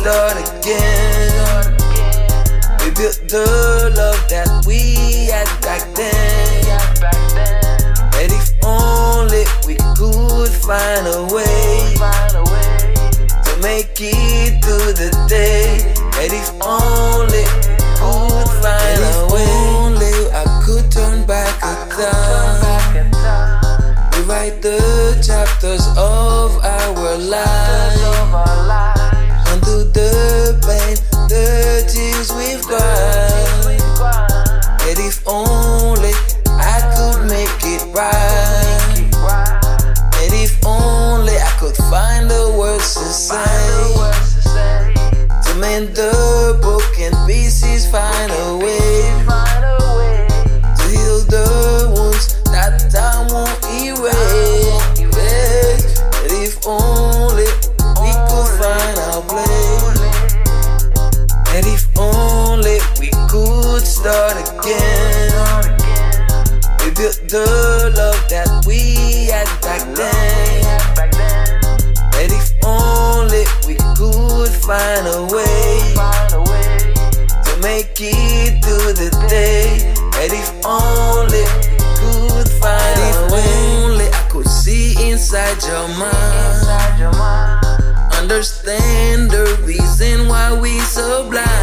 start again. We built the love that we had back then. And if only we could find a way to make it through the day. And if only could find a way. Only I could turn back a time. Rewrite the chapters of our lives. Tears we've got. And if only I could make it right. And if only I could find the words to say to mend the start again. We built the love that we had back then. And if only we could find a way to make it through the day. And if only we could find if only I could see inside your mind. Understand the reason why we so blind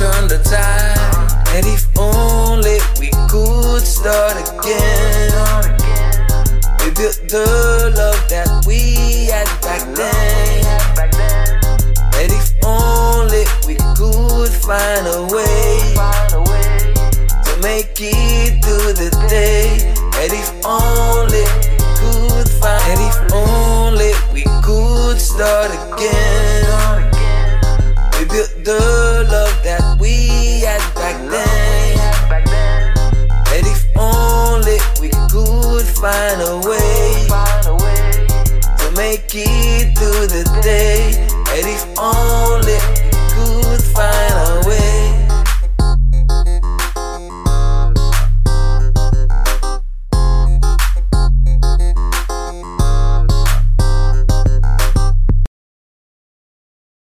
turn the tide. And if only we could start again. We built the love that we had back then. And if only we could find a way to make it through the day. And if only could find, and if only we could start again. We built the love we had back then. And if only we could find a way to make it through the day. And if only we could find a